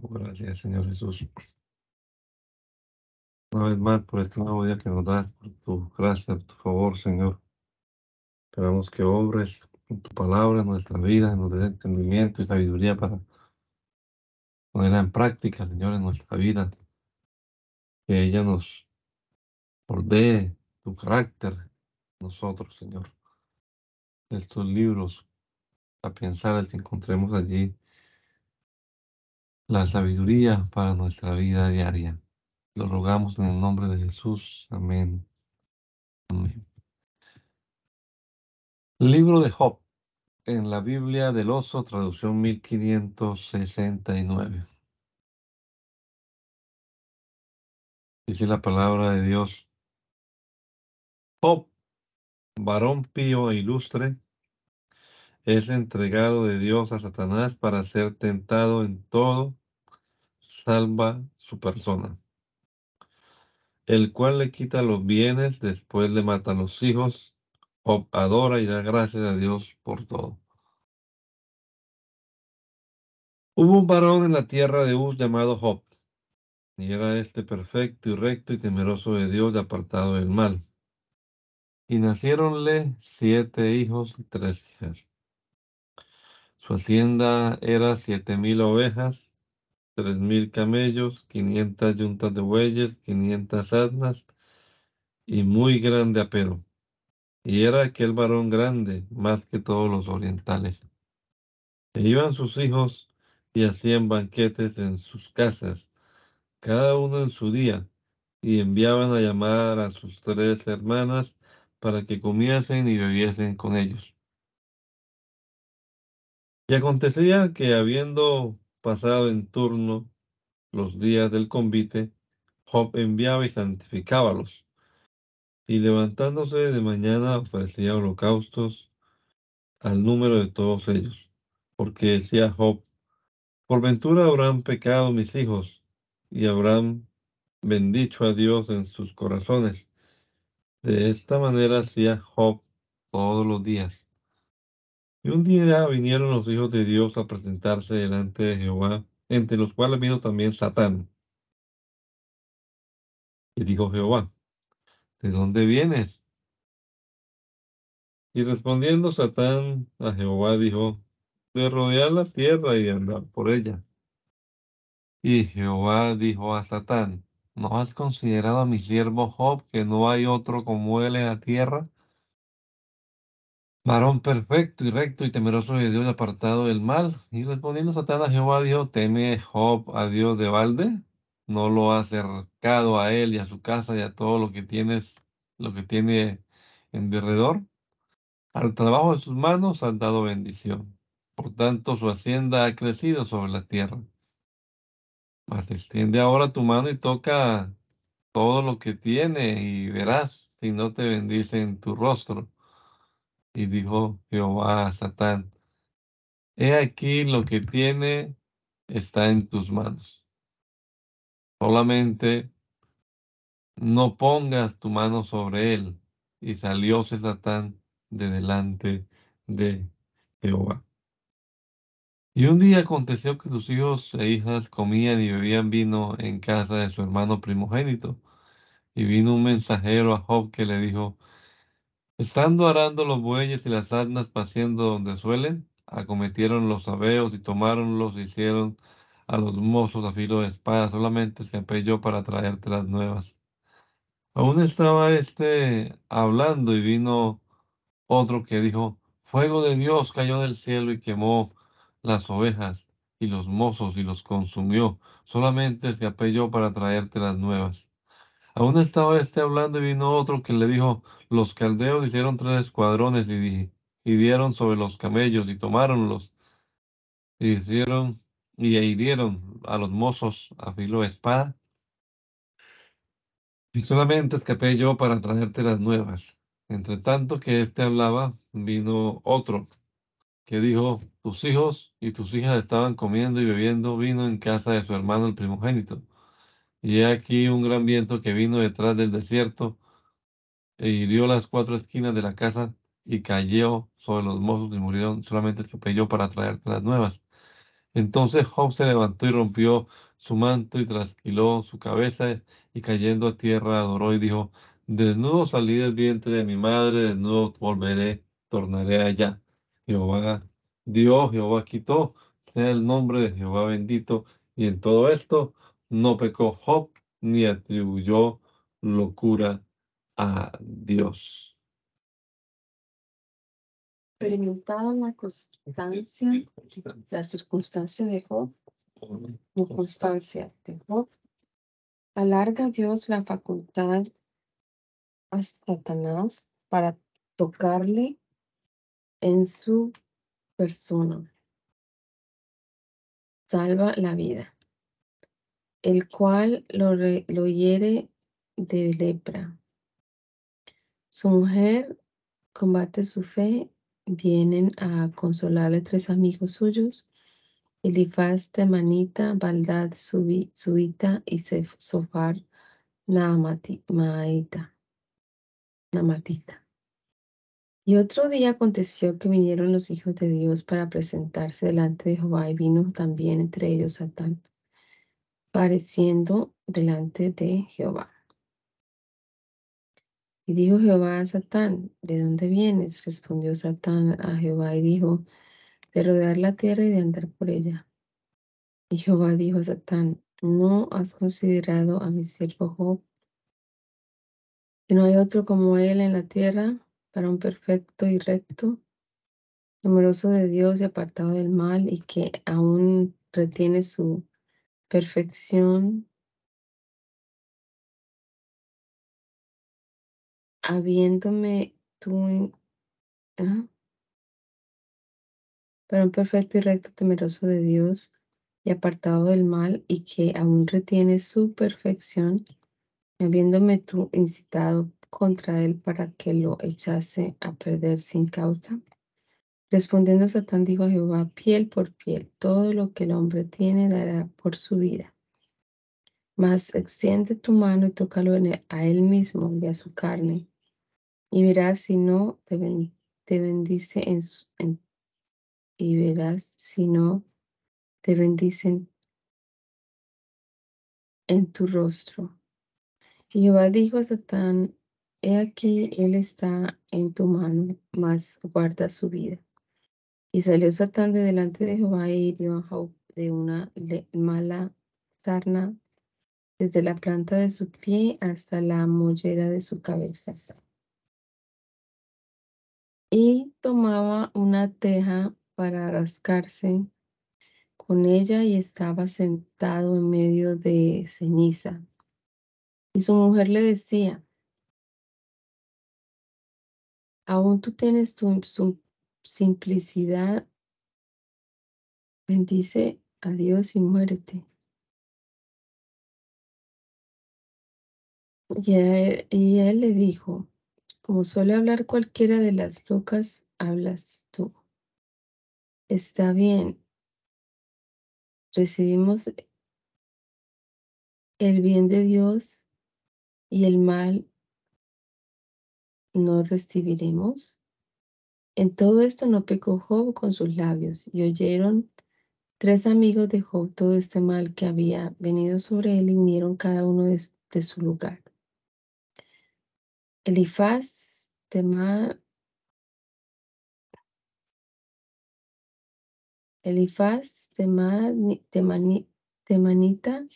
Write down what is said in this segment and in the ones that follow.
Gracias, Señor Jesús. Una vez más por este nuevo día que nos das, por tu gracia, por tu favor, Señor. Esperamos que obres con tu palabra en nuestra vida, nos des entendimiento y sabiduría para ponerla en práctica, Señor, en nuestra vida. Que ella nos ordene tu carácter, nosotros, Señor. Estos libros, a pensar el que encontremos allí la sabiduría para nuestra vida diaria. Lo rogamos en el nombre de Jesús. Amén. Libro de Job en la Biblia del Oso, traducción 1569. Dice la palabra de Dios. Job, varón pío e ilustre, es entregado de Dios a Satanás para ser tentado en todo, salva su persona, el cual le quita los bienes, después le mata a los hijos, Job adora y da gracias a Dios por todo. Hubo un varón en la tierra de Uz llamado Job, y era este perfecto y recto y temeroso de Dios y apartado del mal. Y naciéronle siete hijos y tres hijas. Su hacienda era siete mil ovejas, tres mil camellos, quinientas yuntas de bueyes, quinientas asnas y muy grande apero. Y era aquel varón grande, más que todos los orientales. E iban sus hijos y hacían banquetes en sus casas, cada uno en su día, y enviaban a llamar a sus tres hermanas para que comiesen y bebiesen con ellos. Y acontecía que habiendo pasado en turno los días del convite, Job enviaba y santificábalos. Y levantándose de mañana ofrecía holocaustos al número de todos ellos. Porque decía Job, por ventura habrán pecado mis hijos y habrán bendicho a Dios en sus corazones. De esta manera hacía Job todos los días. Y un día vinieron los hijos de Dios a presentarse delante de Jehová, entre los cuales vino también Satán. Y dijo Jehová, ¿de dónde vienes? Y respondiendo Satán a Jehová dijo, de rodear la tierra y andar por ella. Y Jehová dijo a Satán, ¿no has considerado a mi siervo Job que no hay otro como él en la tierra? Varón perfecto y recto y temeroso de Dios apartado del mal. Y respondiendo Satán a Jehová dijo, ¿teme Job a Dios de balde? ¿No lo ha acercado a él y a su casa y a todo lo que tienes, lo que tiene en derredor? Al trabajo de sus manos han dado bendición. Por tanto, su hacienda ha crecido sobre la tierra. Mas extiende ahora tu mano y toca todo lo que tiene y verás si no te bendice en tu rostro. Y dijo Jehová a Satán, he aquí lo que tiene está en tus manos. Solamente no pongas tu mano sobre él. Y salióse Satán de delante de Jehová. Y un día aconteció que sus hijos e hijas comían y bebían vino en casa de su hermano primogénito. Y vino un mensajero a Job que le dijo, Estando arando los bueyes y las asnas paciendo donde suelen, acometieron los sabeos y tomáronlos e hicieron a los mozos a filo de espada. Solamente se apelló para traerte las nuevas. Aún estaba este hablando y vino otro que dijo, Fuego de Dios cayó del cielo y quemó las ovejas y los mozos y los consumió. Solamente se apelló para traerte las nuevas. Aún estaba este hablando y vino otro que le dijo, los caldeos hicieron tres escuadrones y, y dieron sobre los camellos y tomáronlos y hicieron y hirieron a los mozos a filo de espada. Y solamente escapé yo para traerte las nuevas. Entre tanto que éste hablaba, vino otro que dijo, tus hijos y tus hijas estaban comiendo y bebiendo vino en casa de su hermano el primogénito. Y aquí un gran viento que vino detrás del desierto e hirió las cuatro esquinas de la casa y cayó sobre los mozos y murieron. Solamente se peyó para traerte las nuevas. Entonces Job se levantó y rompió su manto y trasquiló su cabeza y cayendo a tierra adoró y dijo, desnudo salí del vientre de mi madre, desnudo volveré, tornaré allá. Jehová dio, Jehová quitó, sea el nombre de Jehová bendito. Y en todo esto no pecó Job ni atribuyó locura a Dios. Experimentado la constancia, la circunstancia de Job, constancia de Job, alarga Dios la facultad a Satanás para tocarle en su persona. Salva la vida, el cual lo, lo hiere de lepra. Su mujer combate su fe, vienen a consolarle tres amigos suyos, Elifaz Temanita, Baldad Subita y Sofar Naamatita. Namatita. Y otro día aconteció que vinieron los hijos de Dios para presentarse delante de Jehová y vino también entre ellos Satán, pareciendo delante de Jehová. Y dijo Jehová a Satán, ¿de dónde vienes? Respondió Satán a Jehová y dijo, de rodear la tierra y de andar por ella. Y Jehová dijo a Satán, ¿no has considerado a mi siervo Job? Que no hay otro como él en la tierra, para un perfecto y recto, numeroso de Dios y apartado del mal, y que aún retiene su perfección habiéndome tú, ¿ah? para un perfecto y recto temeroso de Dios y apartado del mal y que aún retiene su perfección, habiéndome tú incitado contra él para que lo echase a perder sin causa. Respondiendo Satán dijo a Jehová, piel por piel, todo lo que el hombre tiene dará por su vida. Mas extiende tu mano y tócalo a él mismo y a su carne, y verás si no te, bendice en, y verás si no te bendicen en tu rostro. Y Jehová dijo a Satán, he aquí, él está en tu mano, mas guarda su vida. Y salió Satán de delante de Jehová y hirió a Job de una mala sarna desde la planta de su pie hasta la mollera de su cabeza y tomaba una teja para rascarse con ella y estaba sentado en medio de ceniza. Y su mujer le decía, aún tú tienes tu, simplicidad, bendice a Dios y muérete. y él le dijo, como suele hablar cualquiera de las locas, hablas tú. Está bien. Recibimos el bien de Dios y el mal no recibiremos. En todo esto no pecó Job con sus labios y oyeron tres amigos de Job todo este mal que había venido sobre él y vinieron cada uno de su lugar. Elifaz, Tema, Elifaz, Temanita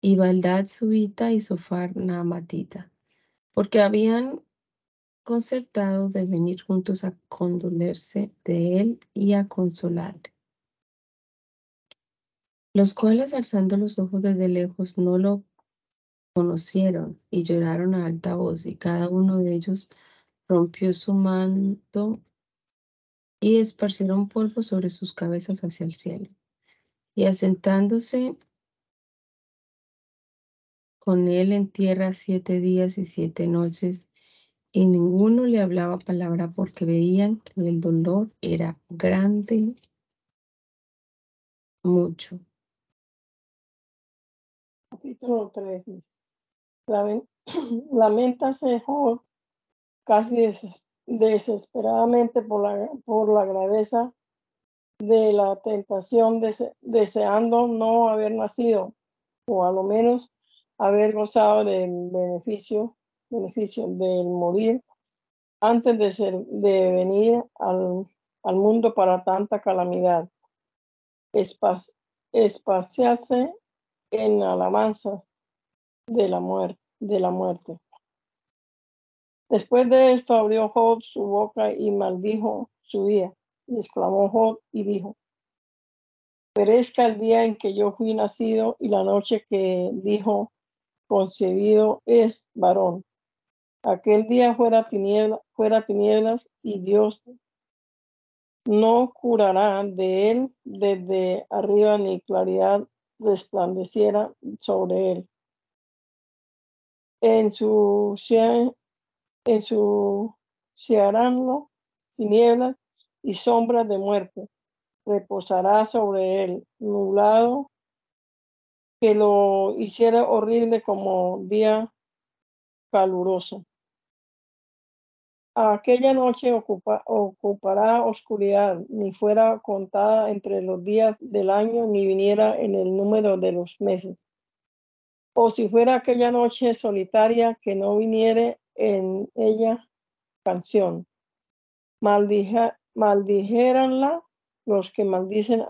y Baldad Subita y Sofar Naamatita, porque habían concertado de venir juntos a condolerse de él y a consolarle. Los cuales alzando los ojos desde lejos no lo conocieron y lloraron a alta voz, y cada uno de ellos rompió su manto y esparcieron polvo sobre sus cabezas hacia el cielo. Y asentándose con él en tierra siete días y siete noches, y ninguno le hablaba palabra porque veían que el dolor era grande, mucho. Capítulo 3. Lamentase Job casi desesperadamente por la, por la grandeza de la tentación dese- deseando no haber nacido o a lo menos haber gozado del beneficio, beneficio del morir antes de, ser, de venir al, al mundo para tanta calamidad. Espa- espaciarse en alabanzas de la muerte, de la muerte. Después de esto abrió Job su boca y maldijo su día. Y exclamó Job y dijo, perezca el día en que yo fui nacido y la noche que dijo concebido es varón. Aquel día fuera, tiniebla, fuera tinieblas y Dios no curará de él desde arriba ni claridad resplandeciera sobre él. En su en su tinieblas y sombras de muerte. Reposará sobre él nublado que lo hiciera horrible como día caluroso. Aquella noche ocupa, ocupará oscuridad, ni fuera contada entre los días del año, ni viniera en el número de los meses. O si fuera aquella noche solitaria, que no viniere en ella canción. Maldija, los que maldicen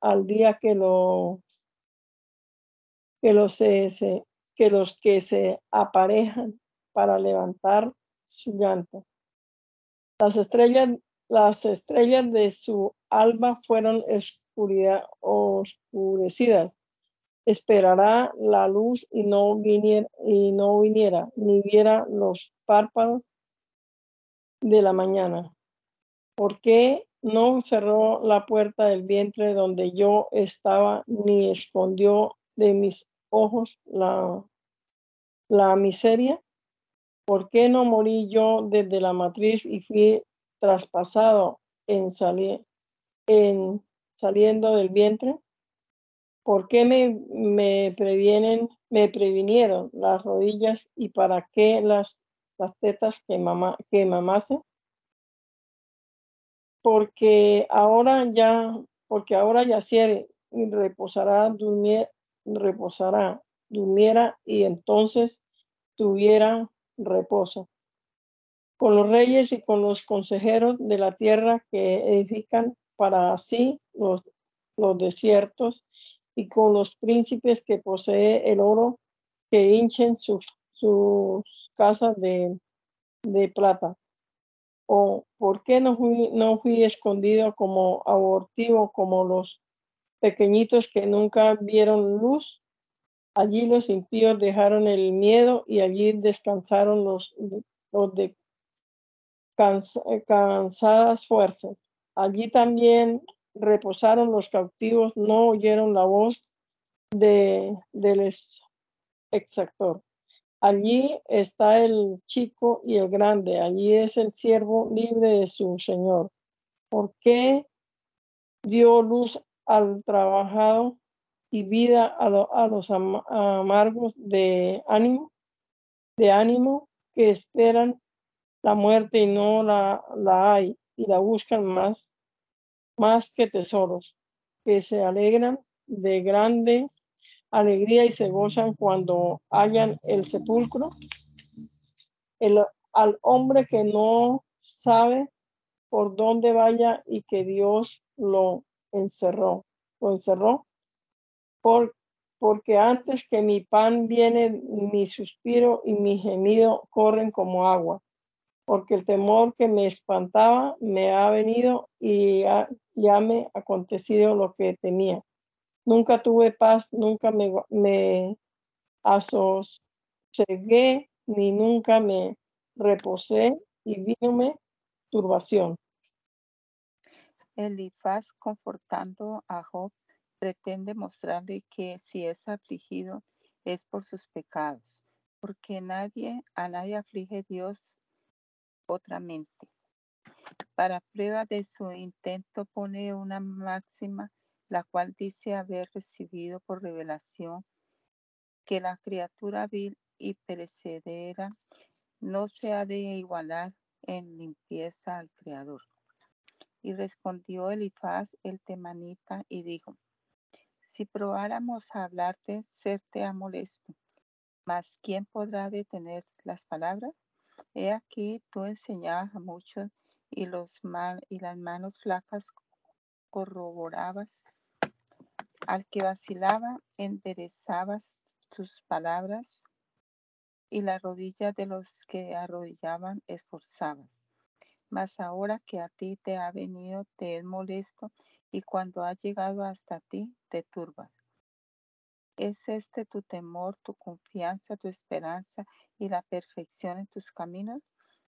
al, día que lo que los, se, que los que se aparejan para levantar su llanto. Las estrellas, las estrellas de su alba fueron oscuridad, oscurecidas. Esperará la luz y no, viniera, y no viniera, ni viera los párpados de la mañana. ¿Por qué no cerró la puerta del vientre donde yo estaba, ni escondió de mis ojos la, la miseria? ¿Por qué no morí yo desde la matriz y fui traspasado en, salir, en saliendo del vientre? ¿Por qué me, me, previenen, me previnieron las rodillas y para qué las, las tetas que, mamá, que mamase? Porque ahora ya, porque ahora yaciere y reposará, durmier, reposará, durmiera y entonces tuviera reposo. Con los reyes y con los consejeros de la tierra que edifican para sí los, los desiertos y con los príncipes que posee el oro que hinchen sus, sus casas de, de plata. ¿O por qué no fui, no fui escondido como abortivo, como los pequeñitos que nunca vieron luz? Allí los impíos dejaron el miedo y allí descansaron los, de cansa, cansadas fuerzas. Allí también reposaron los cautivos, no oyeron la voz de, del exactor. Allí está el chico y el grande, allí es el siervo libre de su Señor. ¿Por qué dio luz al trabajado y vida a, lo, a los am amargos de ánimo, de ánimo que esperan la muerte y no la, la hay y la buscan más, más que tesoros, que se alegran de grande alegría y se gozan cuando hallan el sepulcro. El, al hombre que no sabe por dónde vaya y que Dios lo encerró, lo encerró, por, porque antes que mi pan viene, mi suspiro y mi gemido corren como agua, porque el temor que me espantaba me ha venido y ha, ya me ha acontecido lo que temía. Nunca tuve paz, nunca me, me asosegué, ni nunca me reposé y vínome turbación. Elifaz, confortando a Job, pretende mostrarle que si es afligido es por sus pecados, porque nadie, a nadie aflige Dios otramente. Para prueba de su intento pone una máxima, la cual dice haber recibido por revelación que la criatura vil y perecedera no se ha de igualar en limpieza al Creador. Y respondió Elifaz el temanita y dijo, si probáramos a hablarte, serte a molesto. Mas ¿quién podrá detener las palabras? He aquí tú enseñabas a muchos y, los y las manos flacas corroborabas. Al que vacilaba, enderezabas tus palabras y la rodilla de los que arrodillaban esforzabas. Mas ahora que a ti te ha venido, te es molesto y cuando ha llegado hasta ti, te turba. ¿Es este tu temor, tu confianza, tu esperanza y la perfección en tus caminos?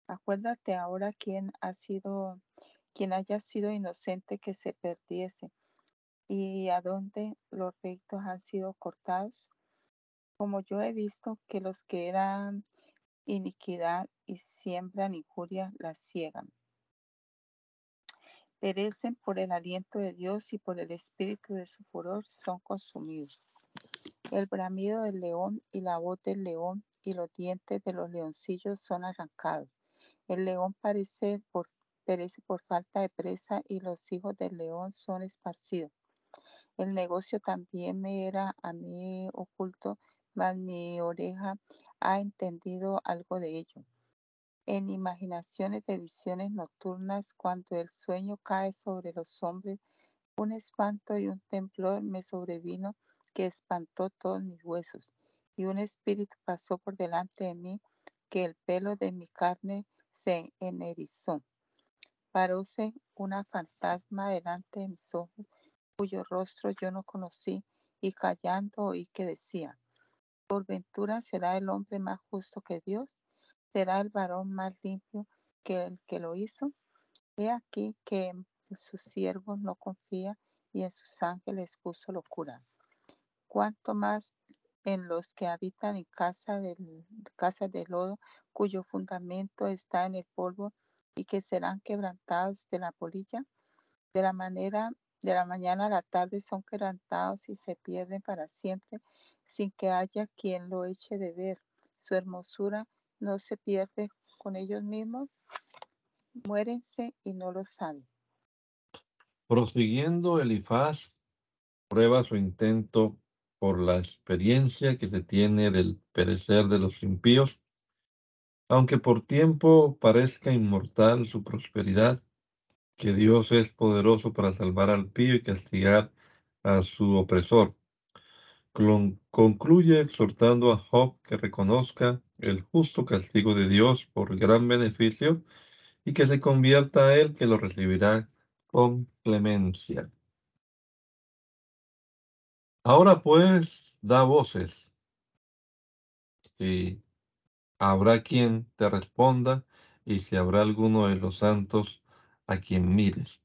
Acuérdate ahora quién ha sido, quien haya sido inocente que se perdiese y a dónde los rectos han sido cortados. Como yo he visto que los que eran iniquidad y siembran injuria la ciegan perecen por el aliento de Dios y por el espíritu de su furor son consumidos. El bramido del león y la voz del león y los dientes de los leoncillos son arrancados. El león perece por falta de presa y los hijos del león son esparcidos. El negocio también me era a mí oculto, mas mi oreja ha entendido algo de ello en imaginaciones de visiones nocturnas, cuando el sueño cae sobre los hombres, un espanto y un temblor me sobrevino que espantó todos mis huesos, y un espíritu pasó por delante de mí, que el pelo de mi carne se enerizó. Paróse una fantasma delante de mis ojos, cuyo rostro yo no conocí, y callando oí que decía, ¿por ventura será el hombre más justo que Dios? Será el varón más limpio que el que lo hizo. He aquí que en sus siervos no confía y en sus ángeles puso locura. Cuanto más en los que habitan en casa del, casas de lodo, cuyo fundamento está en el polvo y que serán quebrantados de la polilla. De la manera de la mañana a la tarde son quebrantados y se pierden para siempre, sin que haya quien lo eche de ver. Su hermosura no se pierde con ellos mismos, muérense y no lo saben. Prosiguiendo, Elifaz prueba su intento por la experiencia que se tiene del perecer de los impíos. Aunque por tiempo parezca inmortal su prosperidad, que Dios es poderoso para salvar al pío y castigar a su opresor. Concluye exhortando a Job que reconozca el justo castigo de Dios por gran beneficio y que se convierta a él que lo recibirá con clemencia. Ahora pues da voces y habrá quien te responda y si habrá alguno de los santos a quien mires.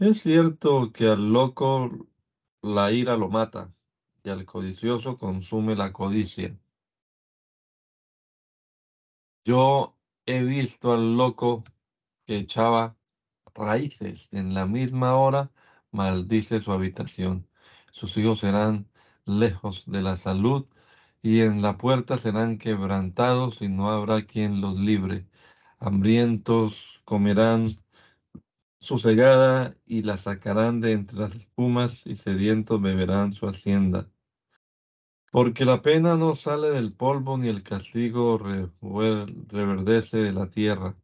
Es cierto que al loco la ira lo mata y al codicioso consume la codicia. Yo he visto al loco que echaba raíces en la misma hora, maldice su habitación. Sus hijos serán lejos de la salud y en la puerta serán quebrantados y no habrá quien los libre. Hambrientos comerán su cegada y la sacarán de entre las espumas y sedientos beberán su hacienda. Porque la pena no sale del polvo ni el castigo reverdece de la tierra.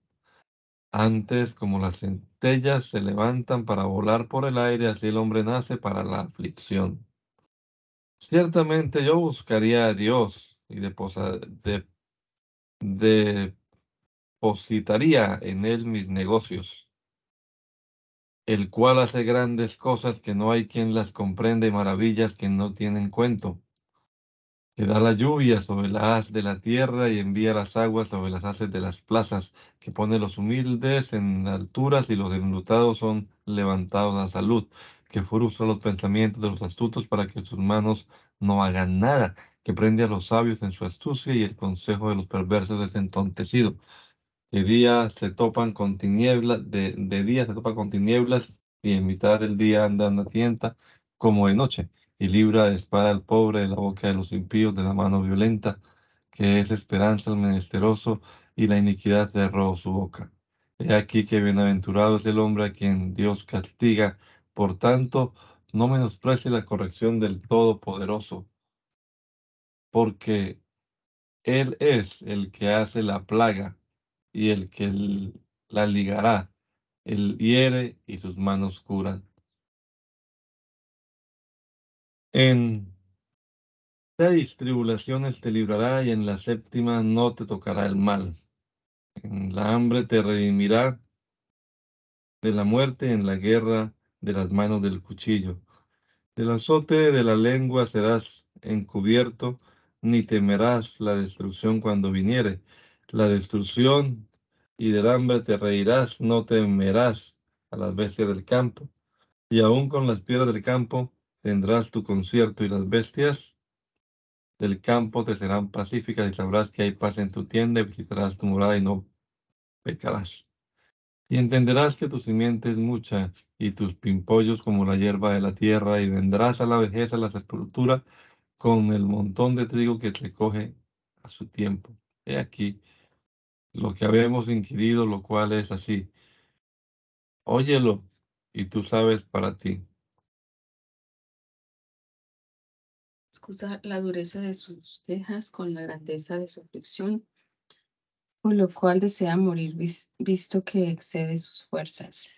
Antes, como las centellas se levantan para volar por el aire, así el hombre nace para la aflicción. Ciertamente yo buscaría a Dios y depositaría en él mis negocios el cual hace grandes cosas que no hay quien las comprende y maravillas que no tienen cuento, que da la lluvia sobre la haz de la tierra y envía las aguas sobre las haces de las plazas, que pone los humildes en alturas y los enlutados son levantados a salud, que frustra los pensamientos de los astutos para que sus manos no hagan nada, que prende a los sabios en su astucia y el consejo de los perversos es entontecido. De día se topan con tinieblas, de, día se topan con tinieblas y en mitad del día andan a tienta como de noche y libra de espada al pobre de la boca de los impíos, de la mano violenta, que es esperanza al menesteroso y la iniquidad cerró su boca. He aquí que bienaventurado es el hombre a quien Dios castiga. Por tanto, no menosprecie la corrección del Todopoderoso, porque Él es el que hace la plaga y el que la ligará. Él hiere y sus manos curan. En seis tribulaciones te librará y en la séptima no te tocará el mal. En la hambre te redimirá de la muerte, en la guerra de las manos del cuchillo. Del azote de la lengua serás encubierto, ni temerás la destrucción cuando viniere. La destrucción y del hambre te reirás, no temerás a las bestias del campo. Y aún con las piedras del campo tendrás tu concierto y las bestias del campo te serán pacíficas y sabrás que hay paz en tu tienda y visitarás tu morada y no pecarás. Y entenderás que tu simiente es mucha y tus pimpollos como la hierba de la tierra y vendrás a la vejez, a la sepultura con el montón de trigo que te coge a su tiempo. He aquí lo que habemos inquirido, lo cual es así. Óyelo y tú sabes para ti. Excusa la dureza de sus quejas con la grandeza de su aflicción, por lo cual desea morir visto que excede sus fuerzas.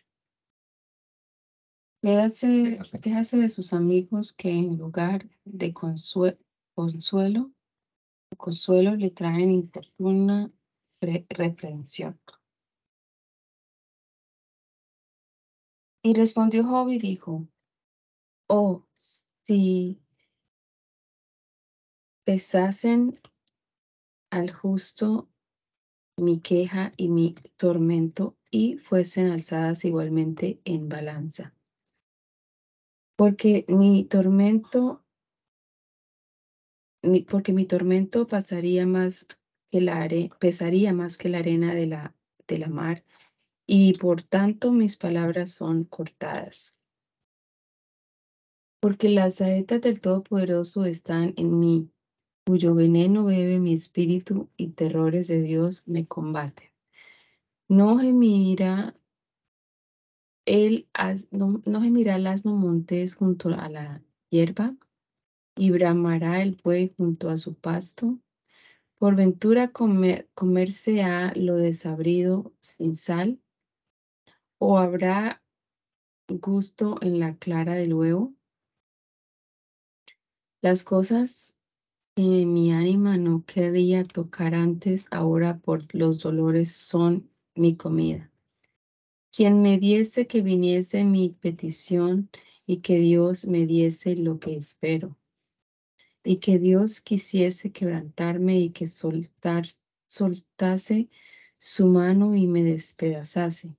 Quédase, quéjase de sus amigos que en lugar de consuelo, consuelo le traen infortuna reprensión. Y respondió Job y dijo, oh, si pesasen al justo mi queja y mi tormento y fuesen alzadas igualmente en balanza. Porque mi tormento, porque mi tormento pasaría más que la pesaría más que la arena de la, de la mar, y por tanto mis palabras son cortadas. Porque las saetas del Todopoderoso están en mí, cuyo veneno bebe mi espíritu y terrores de Dios me combaten. No gemirá él, no, no gemirá el asno montes junto a la hierba, y bramará el buey junto a su pasto. Por ventura comer, comerse a lo desabrido sin sal, o habrá gusto en la clara del huevo. Las cosas que mi ánima no quería tocar antes, ahora por los dolores son mi comida. Quien me diese que viniese mi petición y que Dios me diese lo que espero. Y que Dios quisiese quebrantarme y que soltar, soltase su mano y me despedazase.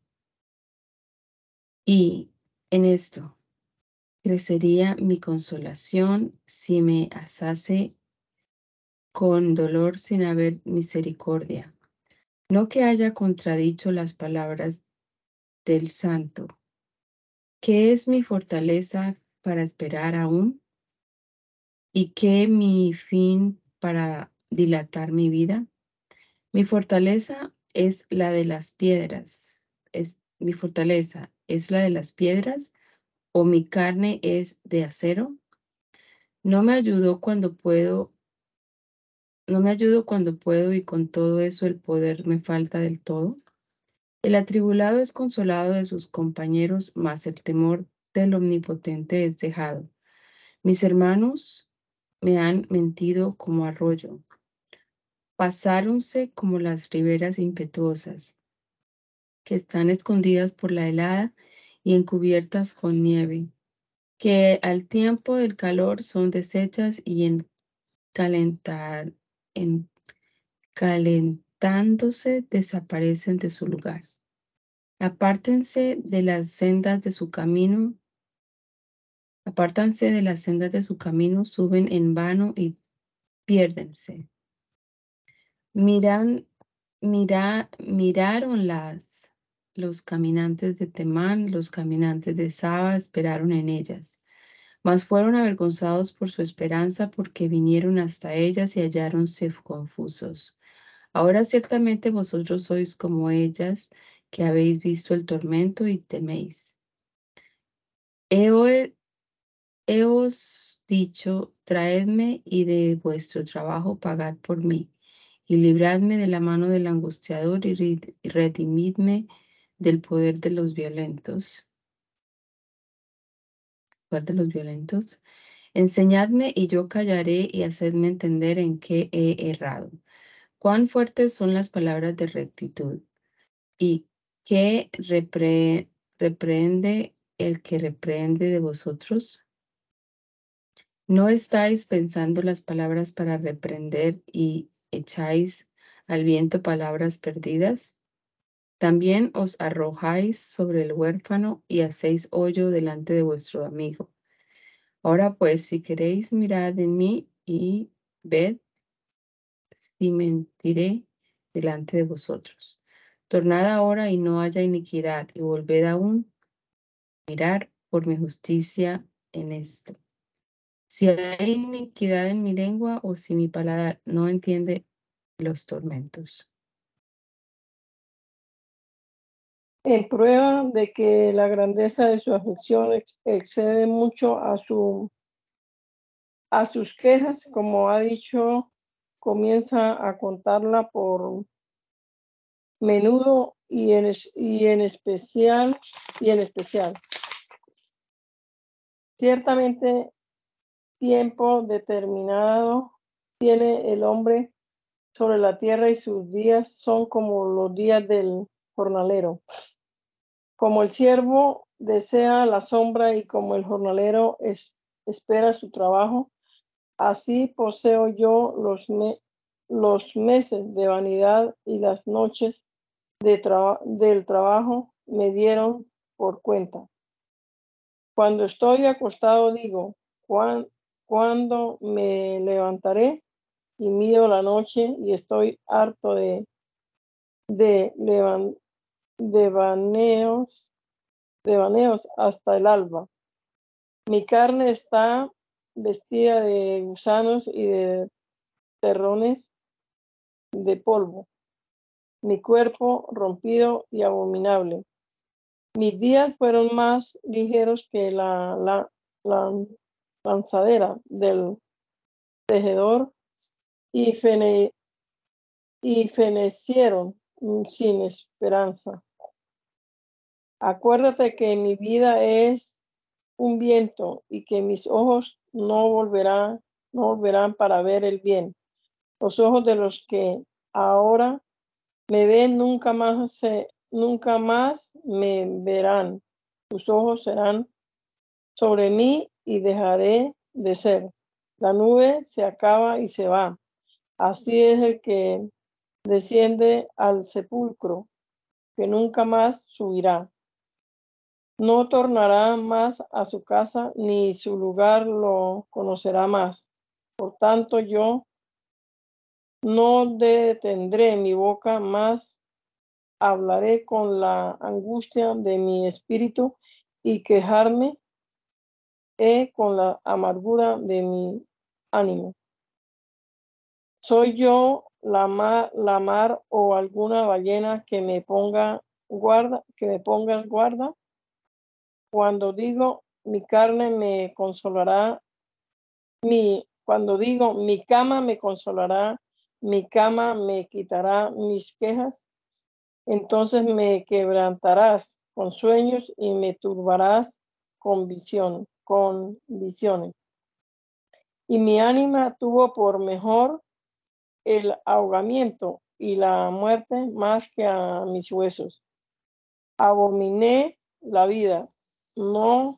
Y en esto crecería mi consolación si me asase con dolor sin haber misericordia. No que haya contradicho las palabras del santo. ¿Qué es mi fortaleza para esperar aún? ¿Y qué mi fin para dilatar mi vida? Mi fortaleza es la de las piedras. Es mi fortaleza es la de las piedras o mi carne es de acero. No me ayudó cuando puedo no me ayudo cuando puedo y con todo eso el poder me falta del todo. El atribulado es consolado de sus compañeros, mas el temor del omnipotente es dejado. Mis hermanos me han mentido como arroyo. Pasáronse como las riberas impetuosas, que están escondidas por la helada y encubiertas con nieve, que al tiempo del calor son deshechas y en calentar, en, calentándose desaparecen de su lugar. Apártense de las sendas de su camino, apártanse de las sendas de su camino, suben en vano y piérdense. Miran, mira, miraron las, los caminantes de Temán, los caminantes de Saba esperaron en ellas mas fueron avergonzados por su esperanza porque vinieron hasta ellas y halláronse confusos. Ahora ciertamente vosotros sois como ellas, que habéis visto el tormento y teméis. He, os dicho, traedme y de vuestro trabajo pagad por mí, y libradme de la mano del angustiador y redimidme del poder de los violentos. ¿Poder de los violentos? Enseñadme y yo callaré y hacedme entender en qué he errado. Cuán fuertes son las palabras de rectitud y qué reprende el que reprende de vosotros. ¿No estáis pensando las palabras para reprender y echáis al viento palabras perdidas? También os arrojáis sobre el huérfano y hacéis hoyo delante de vuestro amigo. Ahora pues, si queréis, mirad en mí y ved si mentiré delante de vosotros. Tornad ahora y no haya iniquidad, y volved aún mirar por mi justicia en esto. Si hay iniquidad en mi lengua o si mi paladar no entiende los tormentos. En prueba de que la grandeza de su aflicción excede mucho a, su, a sus quejas, como ha dicho, comienza a contarla por menudo y en, y en especial y en especial. Ciertamente tiempo determinado tiene el hombre sobre la tierra y sus días son como los días del jornalero. Como el siervo desea la sombra y como el jornalero espera su trabajo, así poseo yo los, meses de vanidad y las noches de del trabajo me dieron por cuenta. Cuando estoy acostado digo, ¿cuándo me levantaré? Y mido la noche y estoy harto de, de, de baneos, de baneos hasta el alba. Mi carne está vestida de gusanos y de terrones de polvo. Mi cuerpo rompido y abominable. Mis días fueron más ligeros que la, la, lanzadera del tejedor y, fene, y fenecieron sin esperanza. Acuérdate que mi vida es un viento y que mis ojos no volverán, no volverán para ver el bien. Los ojos de los que ahora me ven nunca más se, nunca más me verán. Tus ojos serán sobre mí y dejaré de ser. La nube se acaba y se va. Así es el que desciende al sepulcro, que nunca más subirá. No tornará más a su casa, ni su lugar lo conocerá más. Por tanto, yo no detendré mi boca más hablaré con la angustia de mi espíritu y quejarme con la amargura de mi ánimo. ¿Soy yo la mar, la mar o alguna ballena que me ponga guarda, que me pongas guarda? Cuando digo mi carne me consolará, mi, cuando digo mi cama me consolará, mi cama me quitará mis quejas, entonces me quebrantarás con sueños y me turbarás con visión, con visiones. Y mi ánima tuvo por mejor el ahogamiento y la muerte más que a mis huesos. Abominé la vida, no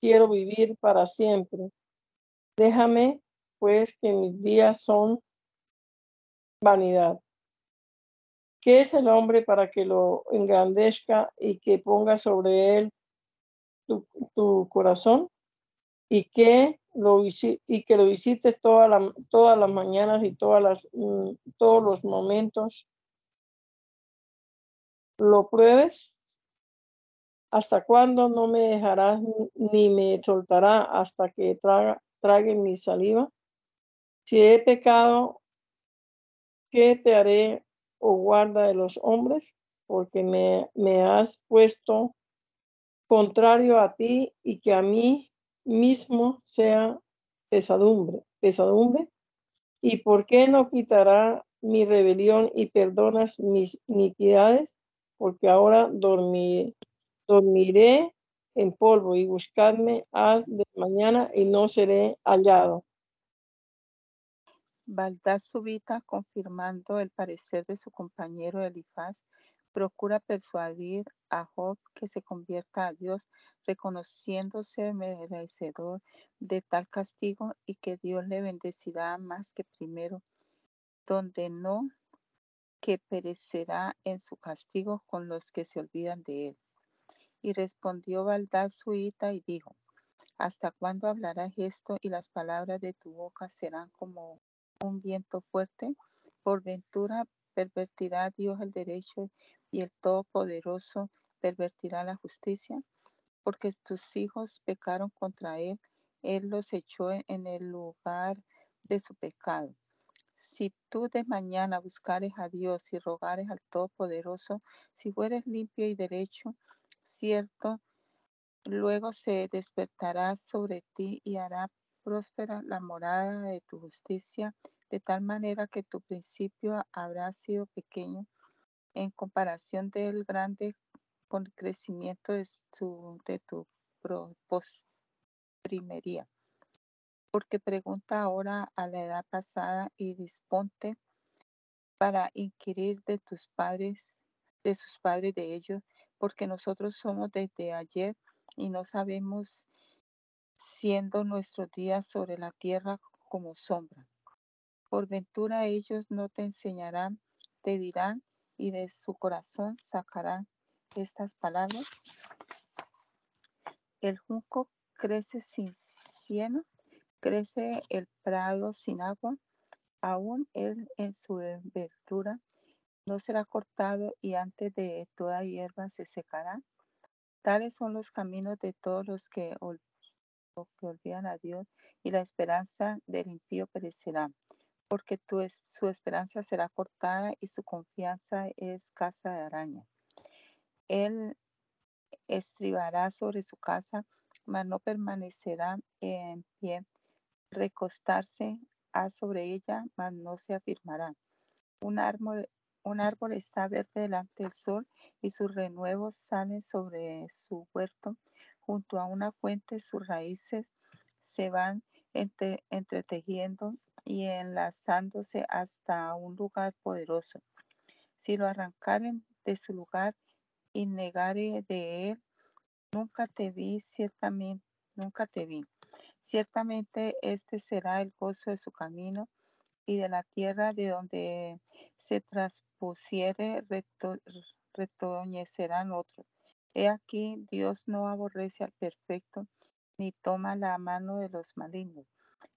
quiero vivir para siempre. Déjame, pues, que mis días son vanidad. ¿Qué es el hombre para que lo engrandezca y que ponga sobre él tu, corazón? Y que, lo, y que lo visites todas las mañanas y todas las, mm, todos los momentos. ¿Lo pruebes? ¿Hasta cuándo no me dejarás ni me soltará hasta que traga, trague mi saliva? Si he pecado, ¿qué te haré o guarda de los hombres? porque me, me has puesto contrario a ti y que a mí mismo sea pesadumbre, pesadumbre. ¿Y por qué no quitará mi rebelión y perdonas mis iniquidades? Porque ahora dormiré en polvo y buscarme haz de mañana y no seré hallado. Baldad Subita, confirmando el parecer de su compañero Elifaz, procura persuadir a Job que se convierta a Dios, reconociéndose merecedor de tal castigo y que Dios le bendecirá más que primero, donde no que perecerá en su castigo con los que se olvidan de él. Y respondió Baldad Suita y dijo, ¿Hasta cuándo hablarás esto y las palabras de tu boca serán como un viento fuerte? Por ventura pervertirá Dios el derecho y el Todopoderoso pervertirá la justicia, porque tus hijos pecaron contra él, él los echó en el lugar de su pecado. Si tú de mañana buscares a Dios y rogares al Todopoderoso, si fueres limpio y derecho, cierto, luego se despertará sobre ti y hará próspera la morada de tu justicia, de tal manera que tu principio habrá sido pequeño en comparación del grande con el crecimiento de tu, de tu primería. Porque pregunta ahora a la edad pasada y disponte para inquirir de tus padres, de sus padres de ellos, porque nosotros somos desde ayer y no sabemos siendo nuestros días sobre la tierra como sombra. Por ventura ellos no te enseñarán, te dirán, y de su corazón sacarán estas palabras. El junco crece sin cieno, crece el prado sin agua, aún él en su verdura no será cortado y antes de toda hierba se secará. Tales son los caminos de todos los que, olvidan a Dios y la esperanza del impío perecerá porque su esperanza será cortada y su confianza es casa de araña. Él estribará sobre su casa, mas no permanecerá en pie. Recostarse a sobre ella, mas no se afirmará. Un árbol, un árbol está verde delante del sol y sus renuevos salen sobre su huerto. Junto a una fuente sus raíces se van entretejiendo y enlazándose hasta un lugar poderoso. Si lo arrancaren de su lugar y negare de él, nunca te vi, ciertamente, nunca te vi. Ciertamente este será el gozo de su y de la tierra de donde se traspusiere retoñecerán otros. He aquí, Dios no aborrece al perfecto, ni toma la mano de los malignos.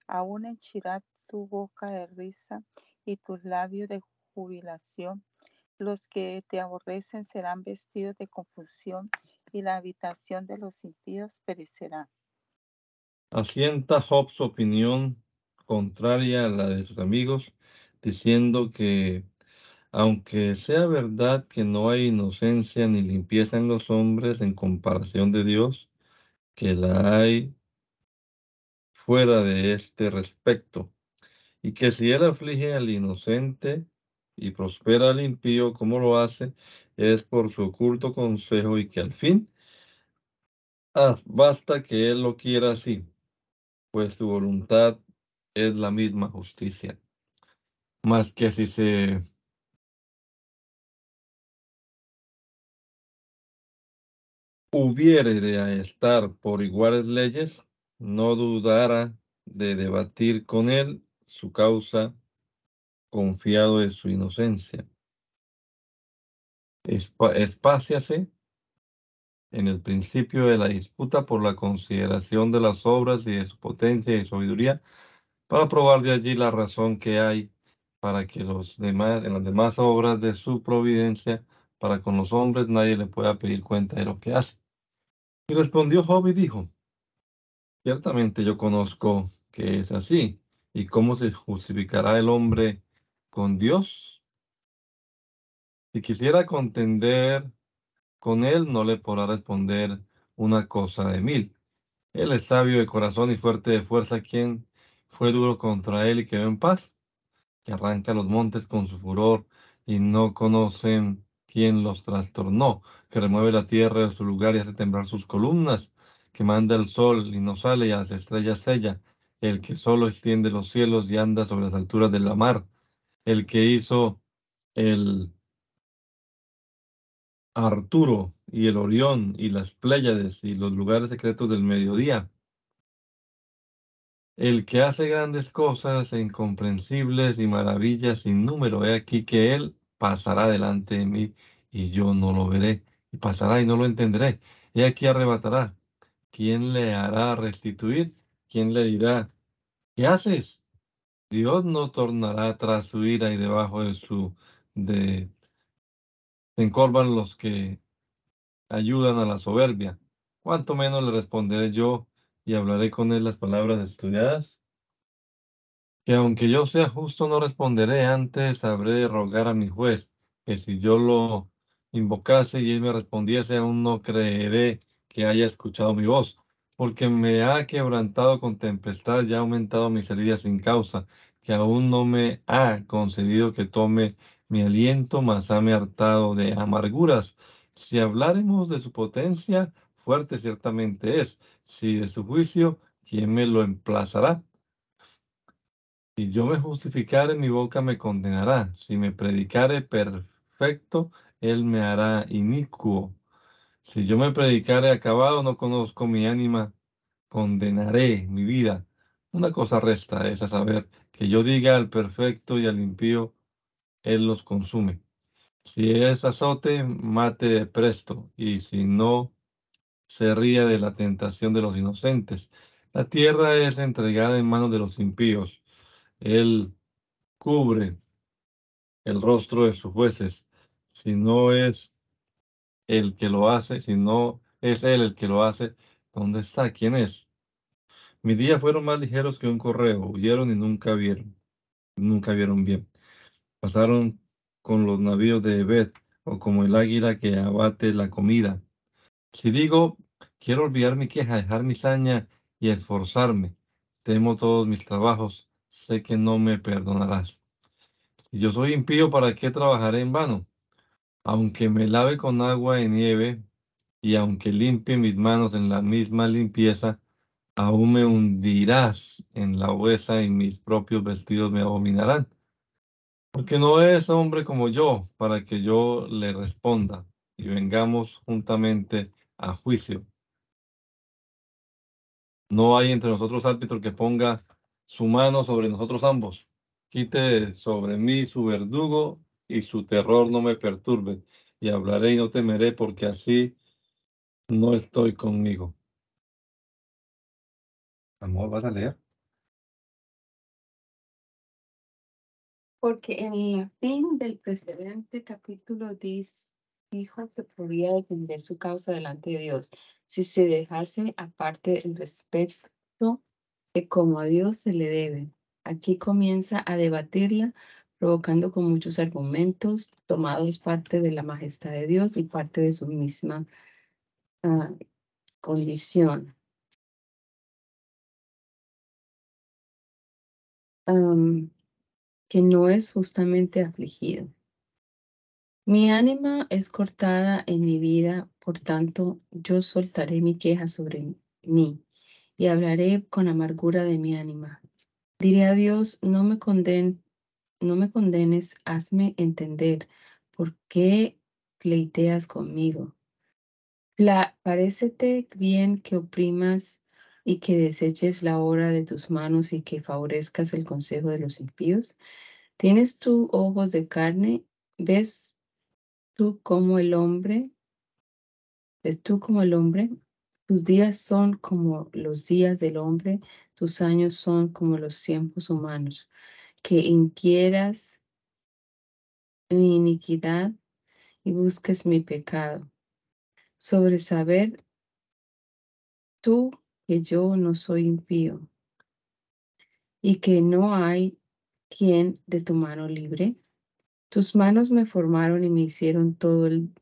Aún henchirá tu boca de risa y tus labios de jubilación. Los que te aborrecen serán vestidos de confusión y la habitación de los impíos perecerá. Asienta Job su opinión contraria a la de sus amigos, diciendo que aunque sea verdad que no hay inocencia ni limpieza en los hombres en comparación de Dios, que la hay fuera de este respecto, y que si él aflige al inocente y prospera al impío como lo hace, es por su oculto consejo y que al fin basta que él lo quiera así, pues su voluntad es la misma justicia. Más que si se hubiere de estar por iguales leyes, no dudara de debatir con él su causa, confiado en su inocencia. Espáciase en el principio de la disputa por la consideración de las obras y de su potencia y sabiduría, para probar de allí la razón que hay para que los demás, en las demás obras de su providencia, para con los hombres nadie le pueda pedir cuenta de lo que hace. Y respondió Job y dijo, Ciertamente yo conozco que es así. ¿Y cómo se justificará el hombre con Dios? Si quisiera contender con él, no le podrá responder una cosa de mil. Él es sabio de corazón y fuerte de fuerza, quien fue duro contra él y quedó en paz, que arranca los montes con su furor y no conocen quién los trastornó, que remueve la tierra de su lugar y hace temblar sus columnas, que manda el sol y no sale y a las estrellas sella, el que solo extiende los cielos y anda sobre las alturas de la mar, el que hizo el Arturo y el Orión y las Pléyades y los lugares secretos del mediodía. El que hace grandes cosas e incomprensibles y maravillas sin número, he aquí que él pasará delante de mí y yo no lo veré, y pasará y no lo entenderé. He aquí arrebatará. ¿Quién le hará restituir? ¿Quién le dirá, ¿qué haces? Dios no tornará tras su ira y debajo de su de encorvan los que ayudan a la soberbia. ¿Cuánto menos le responderé yo y hablaré con él las palabras estudiadas? Que aunque yo sea justo, no responderé, antes habré de rogar a mi juez, que si yo lo invocase y él me respondiese, aún no creeré que haya escuchado mi voz, porque me ha quebrantado con tempestad y ha aumentado mis heridas sin causa, que aún no me ha concedido que tome mi aliento, mas hame hartado de amarguras. Si habláremos de su potencia, fuerte ciertamente es. Si de su juicio, ¿quién me lo emplazará? Si yo me justificare, mi boca me condenará. Si me predicare perfecto, él me hará inicuo. Si yo me predicare acabado, no conozco mi ánima, condenaré mi vida. Una cosa resta es a saber que yo diga al perfecto y al impío, él los consume. Si es azote, mate presto, y si no, se ría de la tentación de los inocentes. La tierra es entregada en manos de los impíos. Él cubre el rostro de sus jueces. Si no es el que lo hace, si no es él el que lo hace, ¿dónde está? ¿Quién es? Mis días fueron más ligeros que un correo, huyeron y nunca vieron, nunca vieron bien. Pasaron con los navíos de Bet, o como el águila que abate la comida. Si digo, quiero olvidar mi queja, dejar mi saña y esforzarme, temo todos mis trabajos, sé que no me perdonarás. Si yo soy impío, ¿para qué trabajaré en vano? Aunque me lave con agua y nieve, y aunque limpie mis manos en la misma limpieza, aún me hundirás en la huesa y mis propios vestidos me abominarán. Porque no es hombre como yo para que yo le responda y vengamos juntamente a juicio. No hay entre nosotros árbitro que ponga su mano sobre nosotros ambos. Quite sobre mí su verdugo y su terror no me perturbe. Y hablaré y no temeré porque así no estoy conmigo. Amor, ¿vas a leer? Porque en la fin del precedente capítulo dijo que podía defender su causa delante de Dios si se dejase aparte el respeto que como a Dios se le debe. Aquí comienza a debatirla, provocando con muchos argumentos tomados parte de la majestad de Dios y parte de su misma uh, condición. Que no es justamente afligido. Mi ánima es cortada en mi vida, por tanto, yo soltaré mi queja sobre mí y hablaré con amargura de mi ánima. Diré a Dios, no me, conden, no me condenes, hazme entender por qué pleiteas conmigo. La, parécete bien que oprimas y que deseches la obra de tus manos y que favorezcas el consejo de los impíos? ¿Tienes tú ojos de carne? ¿Ves tú como el hombre? ¿Ves tú como el hombre? Tus días son como los días del hombre, tus años son como los tiempos humanos. Que inquieras mi iniquidad y busques mi pecado. Sobre saber tú que yo no soy impío y que no hay quien de tu mano libre. Tus manos me formaron y me hicieron todo el,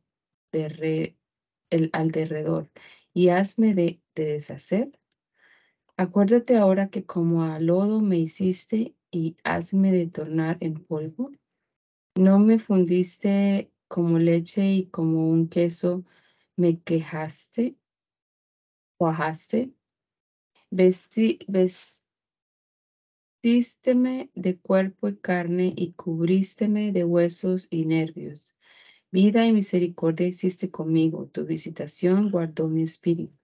el alrededor, y hazme de, de deshacer. Acuérdate ahora que como a lodo me hiciste y hazme de tornar en polvo. No me fundiste como leche y como un queso me quejaste, cuajaste. Vestí, vestísteme de cuerpo y carne y cubrísteme de huesos y nervios. Vida y misericordia hiciste conmigo, tu visitación guardó mi espíritu.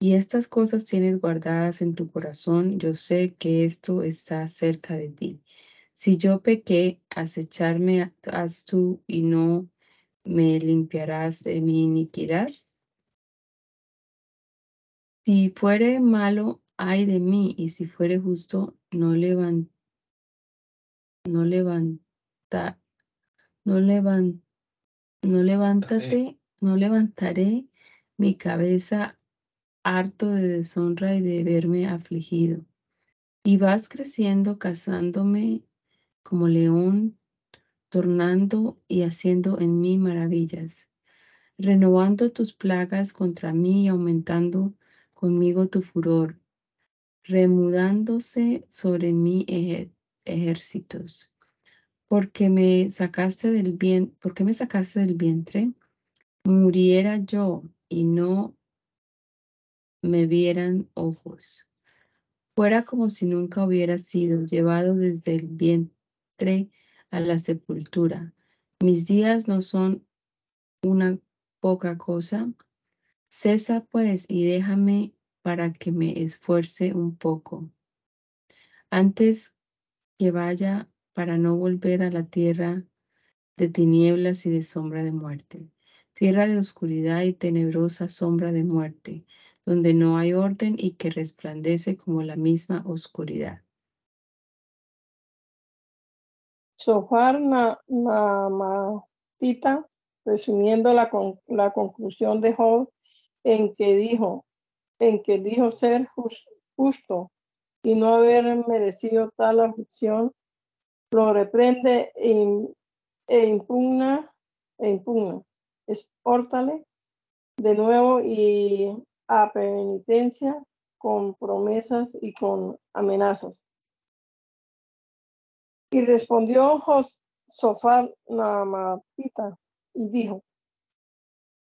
Y estas cosas tienes guardadas en tu corazón, yo sé que esto está cerca de ti. Si yo pequé, acecharme haz tú y no me limpiarás de mi iniquidad. Si fuere malo, ay de mí, y si fuere justo, no levant, no levanta, no levant, no levántate, no levantaré mi cabeza harto de deshonra y de verme afligido. Y vas creciendo, casándome como león, tornando y haciendo en mí maravillas, renovando tus plagas contra mí y aumentando conmigo tu furor, remudándose sobre mí ejércitos. Porque me sacaste del bien, porque me sacaste del vientre, muriera yo y no me vieran ojos. Fuera como si nunca hubiera sido llevado desde el vientre a la sepultura. Mis días no son una poca cosa. Cesa pues y déjame para que me esfuerce un poco. Antes que vaya para no volver a la tierra de tinieblas y de sombra de muerte, tierra de oscuridad y tenebrosa sombra de muerte, donde no hay orden y que resplandece como la misma oscuridad. Sofar Namatita, resumiendo la, la conclusión de Job, en que dijo, en que dijo ser justo y no haber merecido tal aflicción, lo reprende e, e impugna, e impugna. Exhórtale de nuevo y a penitencia con promesas y con amenazas. Y respondió Sofar Namatita y dijo,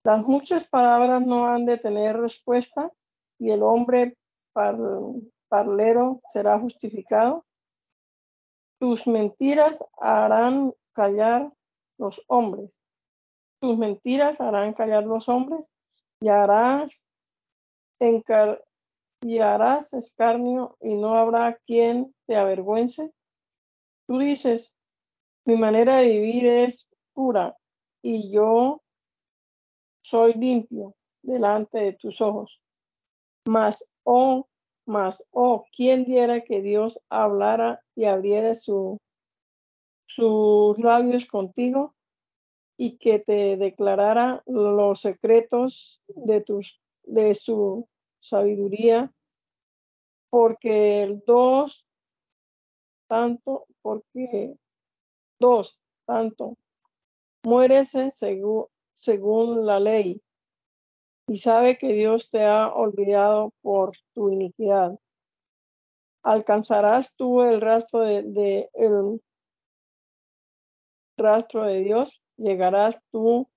las muchas palabras no han de tener respuesta y el hombre parlero será justificado. Tus mentiras harán callar los hombres. Tus mentiras harán callar los hombres y harás y harás escarnio y no habrá quien te avergüence. Tú dices, mi manera de vivir es pura y yo soy limpio delante de tus ojos. Mas, oh, mas, oh, ¿quién diera que Dios hablara y abriera su, sus labios contigo y que te declarara los secretos de tus de su sabiduría, porque el dos, tanto, porque dos, tanto, muérese según, según la ley, y sabe que Dios te ha olvidado por tu iniquidad. Alcanzarás tú el rastro de, el rastro de Dios, llegarás tú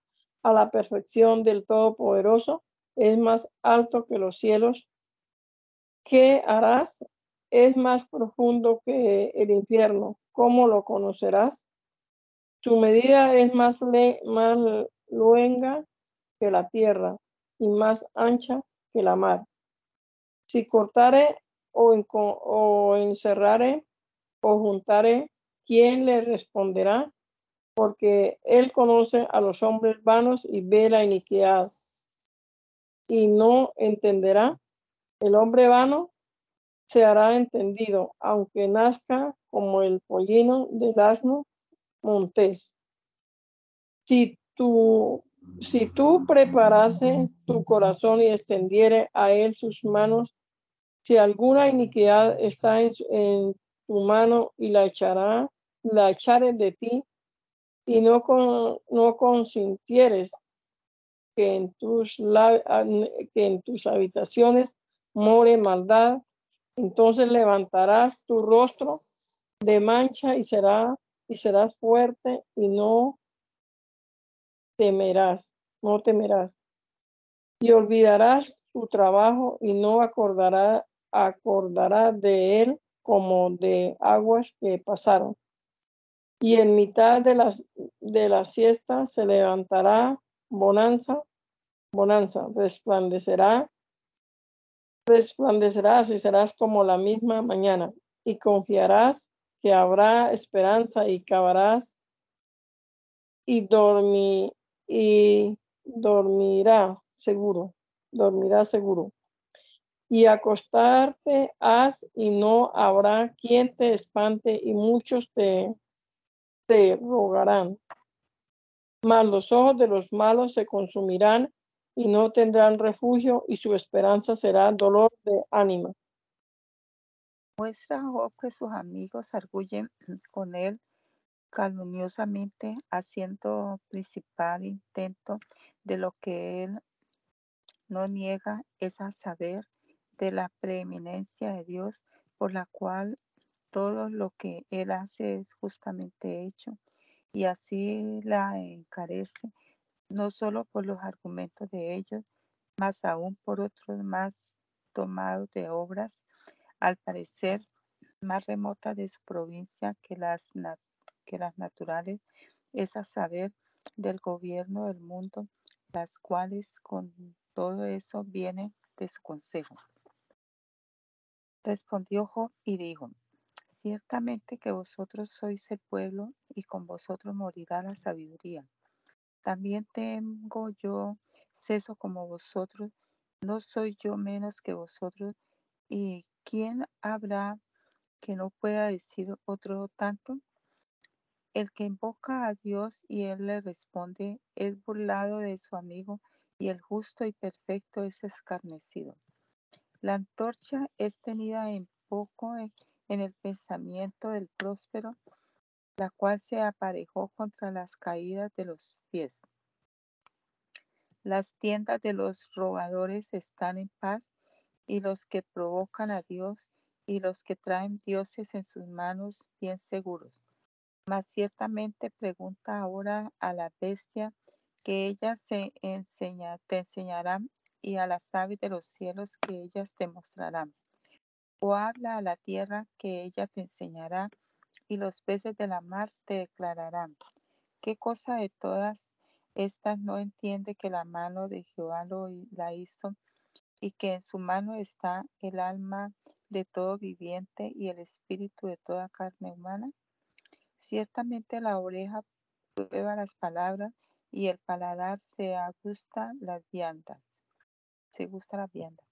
a la perfección del Todopoderoso es más alto que los cielos. ¿Qué harás? Es más profundo que el infierno. ¿Cómo lo conocerás? Su medida es más, más luenga que la tierra y más ancha que la mar. Si cortare o, o encerrare o juntare, ¿quién le responderá? Porque él conoce a los hombres vanos y ve la iniquidad y no entenderá. El hombre vano se hará entendido, aunque nazca como el pollino del asno montés. Si tú, si tú preparase tu corazón y extendiere a él sus manos, si alguna iniquidad está en, tu mano y la echará, la echaré de ti, y no, con, no consintieres que en, tus, an- que en tus habitaciones more maldad, entonces levantarás tu rostro de mancha y será y serás fuerte y no temerás, no temerás. Y olvidarás tu trabajo y no acordará, acordará de él como de aguas que pasaron. Y en mitad de las de la siesta se levantará bonanza, bonanza, resplandecerá, resplandecerás y serás como la misma mañana, y confiarás que habrá esperanza y cavarás y dormi, y dormirá seguro, dormirá seguro. Y acostarte has y no habrá quien te espante y muchos te, te rogarán. Mas los ojos de los malos se consumirán y no tendrán refugio y su esperanza será dolor de ánima. Muestra Job que sus amigos arguyen con él calumniosamente, haciendo principal intento de lo que él no niega, es a saber, de la preeminencia de Dios, por la cual todo lo que él hace es justamente hecho, y así la encarece, no solo por los argumentos de ellos, mas aún por otros más tomados de obras, al parecer más remotas de su provincia que las, na- que las naturales, es a saber, del gobierno del mundo, las cuales con todo eso vienen de su consejo. Respondió Job y dijo, ciertamente que vosotros sois el pueblo y con vosotros morirá la sabiduría. También tengo yo ceso como vosotros, no soy yo menos que vosotros, y quién habrá que no pueda decir otro tanto? El que invoca a Dios y él le responde es burlado de su amigo y el justo y perfecto es escarnecido. La antorcha es tenida en poco en, el pensamiento del próspero, la cual se aparejó contra las caídas de los pies. Las tiendas de los robadores están en paz y los que provocan a Dios y los que traen dioses en sus manos bien seguros. Mas ciertamente pregunta ahora a la bestia que ellas se te enseñarán y a las aves de los cielos que ellas te mostrarán. O habla a la tierra que ella te enseñará y los peces de la mar te declararán. ¿Qué cosa de todas estas no entiende que la mano de Jehová la hizo y que en su mano está el alma de todo viviente y el espíritu de toda carne humana? Ciertamente la oreja prueba las palabras y el paladar se agusta las viandas. Se gusta la vianda.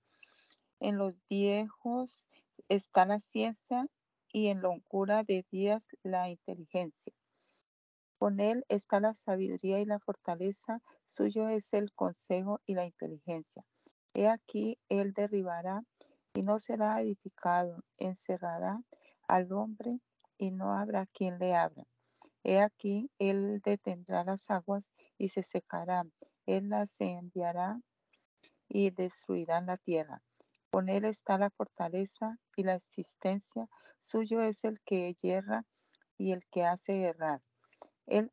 En los viejos está la ciencia y en locura de días la inteligencia. Con él está la sabiduría y la fortaleza, suyo es el consejo y la inteligencia. He aquí, él derribará y no será edificado, encerrará al hombre y no habrá quien le abra. He aquí, él detendrá las aguas y se secarán, él las enviará y destruirán la tierra. Con él está la fortaleza y la existencia, suyo es el que yerra y el que hace errar. Él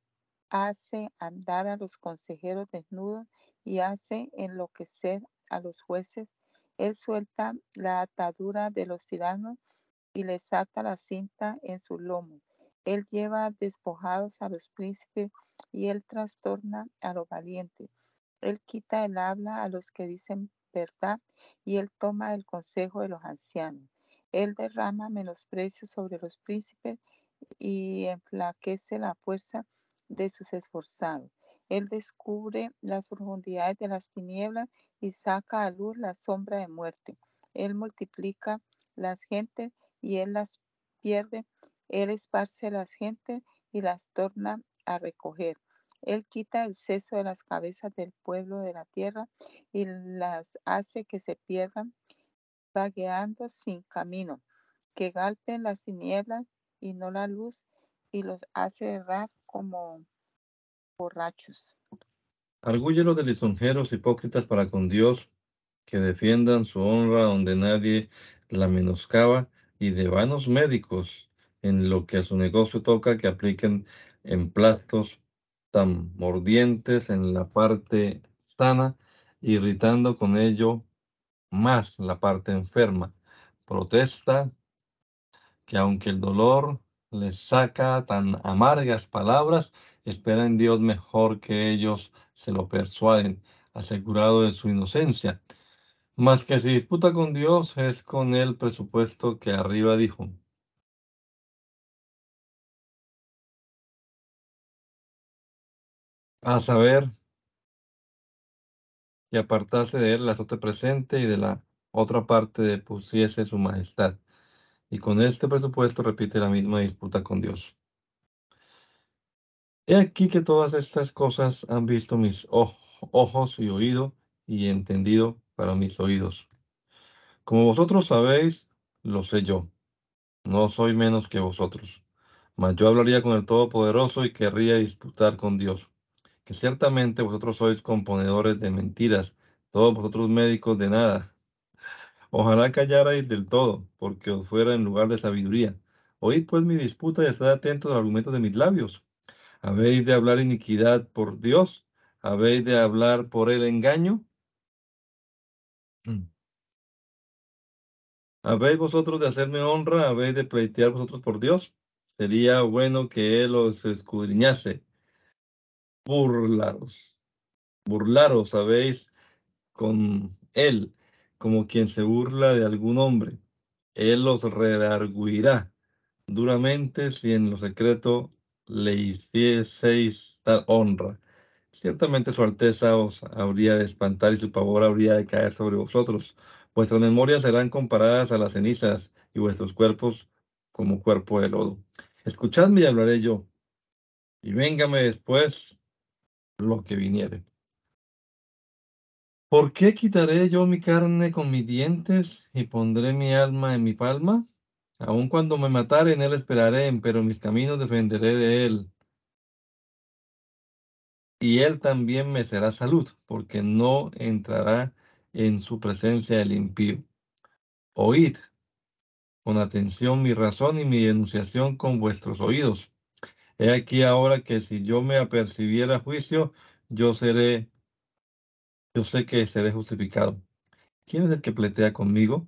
hace andar a los consejeros desnudos y hace enloquecer a los jueces. Él suelta la atadura de los tiranos y les ata la cinta en su lomo. Él lleva despojados a los príncipes y él trastorna a los valientes. Él quita el habla a los que dicen verdad y él toma el consejo de los ancianos. Él derrama menosprecio sobre los príncipes y enflaquece la fuerza de sus esforzados. Él descubre las profundidades de las tinieblas y saca a luz la sombra de muerte. Él multiplica las gentes y él las pierde. Él esparce las gentes y las torna a recoger. Él quita el seso de las cabezas del pueblo de la tierra y las hace que se pierdan vagueando sin camino, que galpen las tinieblas y no la luz y los hace errar como borrachos. Argúyelo de lisonjeros hipócritas para con Dios, que defiendan su honra donde nadie la menoscaba, y de vanos médicos en lo que a su negocio toca, que apliquen emplastos tan mordientes en la parte sana, irritando con ello más la parte enferma. Protesta que aunque el dolor les saca tan amargas palabras, espera en Dios mejor que ellos se lo persuaden, asegurado de su inocencia. Más que si disputa con Dios, es con el presupuesto que arriba dijo. A saber, que apartase de él la azote presente y de la otra parte pusiese su majestad. Y con este presupuesto repite la misma disputa con Dios. He aquí que todas estas cosas han visto mis ojos y oído y entendido para mis oídos. Como vosotros sabéis, lo sé yo. No soy menos que vosotros. Mas yo hablaría con el Todopoderoso y querría disputar con Dios. Que ciertamente vosotros sois componedores de mentiras, todos vosotros médicos de nada. Ojalá callarais del todo, porque os fuera en lugar de sabiduría. Oíd pues mi disputa y estad atentos al argumento de mis labios. ¿Habéis de hablar iniquidad por Dios? ¿Habéis de hablar por el engaño? ¿Habéis vosotros de hacerme honra? ¿Habéis de pleitear vosotros por Dios? Sería bueno que Él os escudriñase. Burlaros. Burlaros, ¿sabéis? Con Él, como quien se burla de algún hombre. Él os redarguirá duramente si en lo secreto le hicieseis tal honra. Ciertamente su alteza os habría de espantar y su pavor habría de caer sobre vosotros. Vuestras memorias serán comparadas a las cenizas y vuestros cuerpos como cuerpo de lodo. Escuchadme y hablaré yo, y véngame después lo que viniere. ¿Por qué quitaré yo mi carne con mis dientes y pondré mi alma en mi palma? Aun cuando me matare, en él esperaré, pero mis caminos defenderé de él. Y él también me será salud, porque no entrará en su presencia el impío. Oíd con atención mi razón y mi denunciación con vuestros oídos. He aquí ahora que si yo me apercibiera juicio, yo seré, yo sé que seré justificado. ¿Quién es el que pletea conmigo?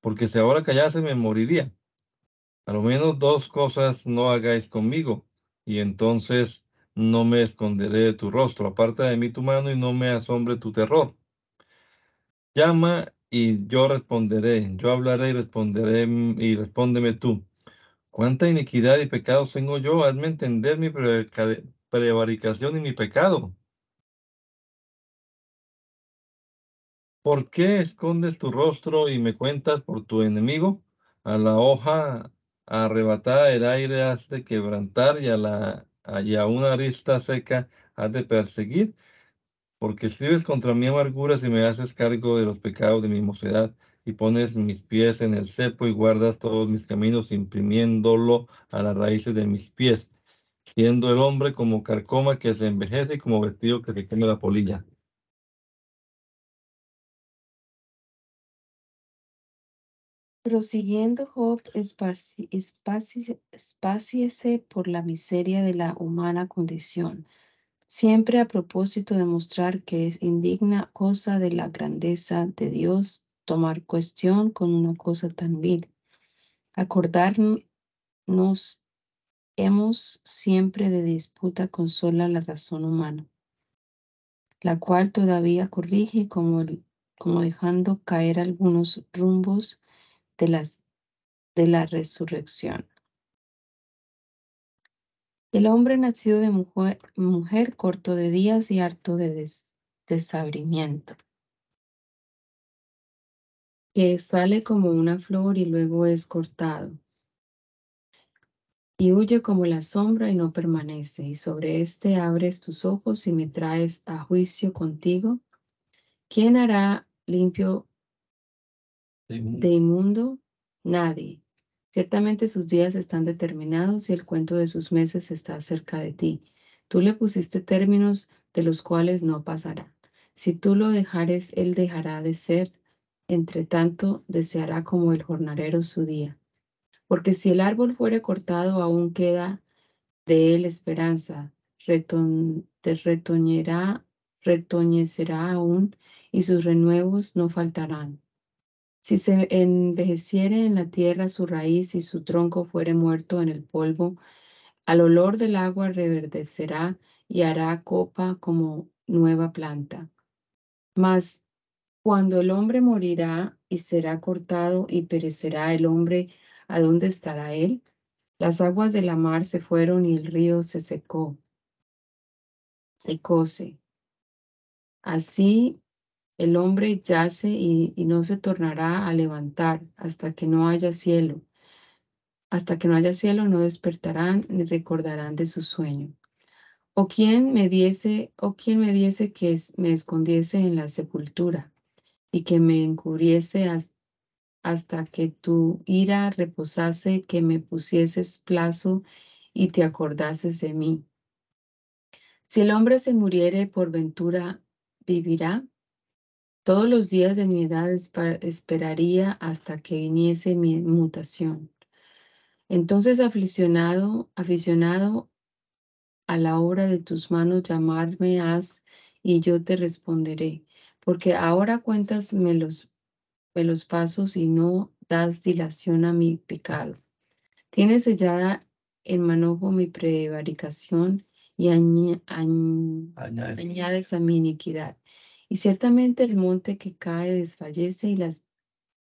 Porque si ahora callase me moriría. A lo menos dos cosas no hagáis conmigo, y entonces no me esconderé de tu rostro. Aparta de mí tu mano y no me asombre tu terror. Llama y yo responderé. Yo hablaré y responderé y respóndeme tú. ¿Cuánta iniquidad y pecados tengo yo? Hazme entender mi prevaricación y mi pecado. ¿Por qué escondes tu rostro y me cuentas por tu enemigo? A la hoja arrebatada el aire has de quebrantar y a, la, y a una arista seca has de perseguir, porque escribes contra mi amargura y me haces cargo de los pecados de mi mocedad y pones mis pies en el cepo y guardas todos mis caminos imprimiéndolo a las raíces de mis pies, siendo el hombre como carcoma que se envejece y como vestido que se quema la polilla. Prosiguiendo Job, espáciese por la miseria de la humana condición, siempre a propósito de mostrar que es indigna cosa de la grandeza de Dios tomar cuestión con una cosa tan vil. Acordarnos hemos siempre de disputa con sola la razón humana, la cual todavía corrige como, como dejando caer algunos rumbos de, las, de la resurrección. El hombre nacido de mujer, mujer corto de días y harto de desabrimiento, que sale como una flor y luego es cortado, y huye como la sombra y no permanece, y sobre éste abres tus ojos y me traes a juicio contigo. ¿Quién hará limpio de inmundo? Nadie. Ciertamente sus días están determinados y el cuento de sus meses está cerca de ti. Tú le pusiste términos de los cuales no pasará. Si tú lo dejares, él dejará de ser. Entre tanto, deseará como el jornalero su día. Porque si el árbol fuere cortado, aún queda de él esperanza. te retoñerá, retoñecerá aún, y sus renuevos no faltarán. Si se envejeciere en la tierra su raíz y su tronco fuere muerto en el polvo, al olor del agua reverdecerá y hará copa como nueva planta. Mas cuando el hombre morirá y será cortado y perecerá el hombre, ¿a dónde estará él? Las aguas de la mar se fueron y el río se secó, secóse. Así el hombre yace y, no se tornará a levantar hasta que no haya cielo. Hasta que no haya cielo no despertarán ni recordarán de su sueño. O quien me diese, o quien me diese que me escondiese en la sepultura y que me encubriese hasta que tu ira reposase, que me pusieses plazo y te acordases de mí. Si el hombre se muriere por ventura, vivirá. Todos los días de mi edad esperaría hasta que viniese mi mutación. Entonces, aficionado, aficionado a la obra de tus manos, llamarme has y yo te responderé, porque ahora cuentas los, me los pasos y no das dilación a mi pecado. Tienes sellada en manojo mi prevaricación y añades a mi iniquidad. Y ciertamente el monte que cae desfallece y las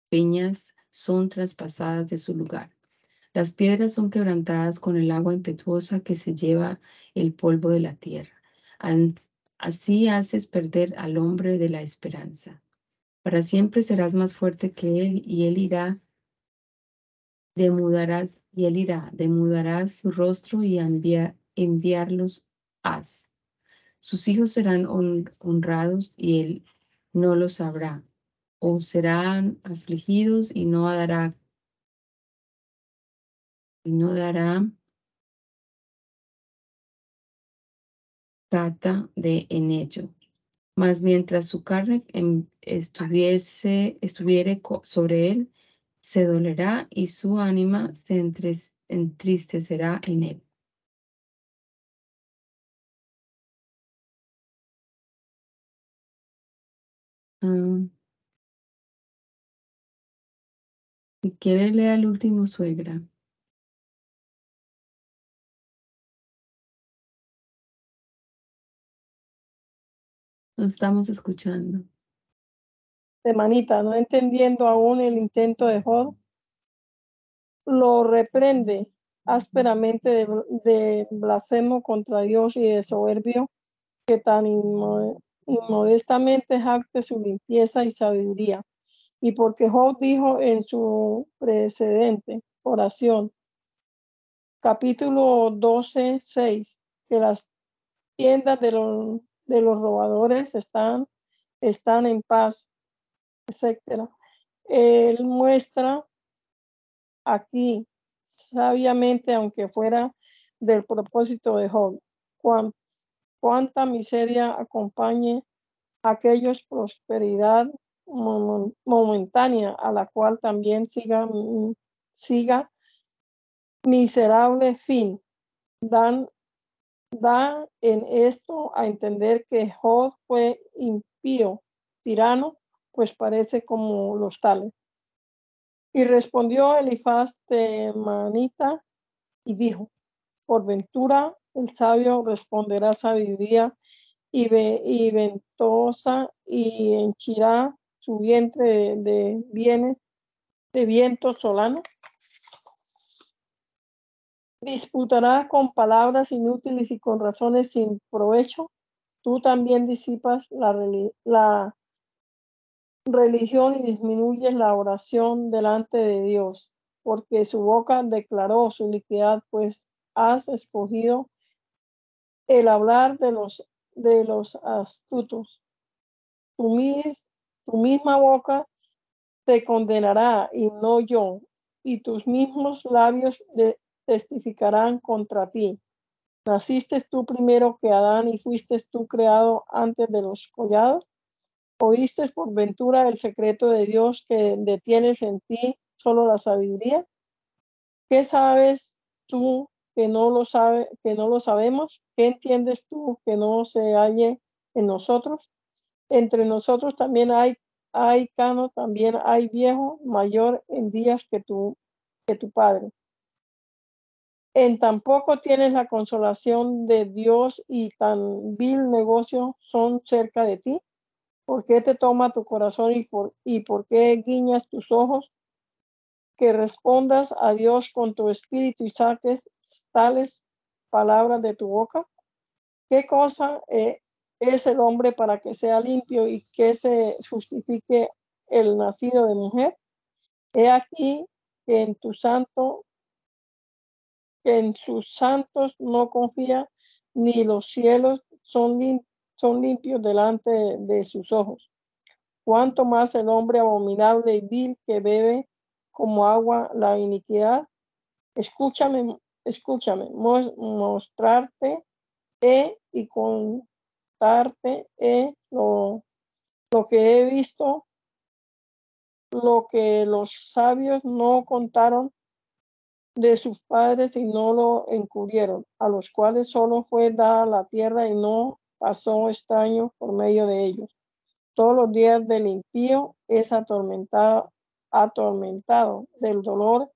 peñas son traspasadas de su lugar. Las piedras son quebrantadas con el agua impetuosa que se lleva el polvo de la tierra. Así haces perder al hombre de la esperanza. Para siempre serás más fuerte que él y él irá, demudarás, y él irá, demudarás su rostro y enviarlos haz. Sus hijos serán honrados y él no los sabrá, o serán afligidos y no dará y no dará cata de en ello. Mas mientras su carne estuviese, estuviere sobre él, se dolerá y su ánima se entristecerá en él. Ah. Si quiere leer el último, suegra. Nos estamos escuchando. Hermanita, no entendiendo aún el intento de Job, lo reprende ásperamente de, blasfemo contra Dios y de soberbio que tan modestamente jacte su limpieza y sabiduría. Y porque Job dijo en su precedente oración, capítulo 12, 6, que las tiendas de los, de los robadores están, están en paz, etcétera. Él muestra aquí sabiamente, aunque fuera del propósito de Job, cuánta miseria acompañe aquellos prosperidad momentánea a la cual también siga, siga miserable fin. Dan, da en esto a entender que Job fue impío, tirano, pues parece como los tales. Y respondió Elifaz de Manita y dijo, por ventura el sabio responderá sabiduría y, ventosa y henchirá su vientre de, bienes de viento solano. Disputará con palabras inútiles y con razones sin provecho. Tú también disipas la, la religión y disminuyes la oración delante de Dios, porque su boca declaró su liquidez, pues has escogido el hablar de los, de los astutos. Tu, tu misma boca te condenará y no yo, y tus mismos labios testificarán contra ti. ¿Naciste tú primero que Adán y fuiste tú creado antes de los collados? ¿Oíste por ventura el secreto de Dios que detienes en ti solo la sabiduría? ¿Qué sabes tú que no lo sabe, que no lo sabemos? ¿Qué entiendes tú que no se halle en nosotros? Entre nosotros también hay hay cano, también hay viejo mayor en días que tu que tu padre. En tan poco tienes la consolación de Dios y tan vil negocio son cerca de ti. ¿Por qué te toma tu corazón y por, y por qué guiñas tus ojos? Que respondas a Dios con tu espíritu y saques tales palabras de tu boca. ¿Qué cosa eh, es el hombre para que sea limpio y que se justifique el nacido de mujer? He aquí que en tu santo, que en sus santos no confía, ni los cielos son, son limpios delante de, sus ojos. Cuanto más el hombre abominable y vil que bebe como agua la iniquidad. Escúchame, escúchame, mostrarte he y contarte he lo, lo que he visto lo que los sabios no contaron de sus padres y no lo encubrieron, a los cuales solo fue dada la tierra y no pasó extraño por medio de ellos. Todos los días del impío es atormentado, atormentado del dolor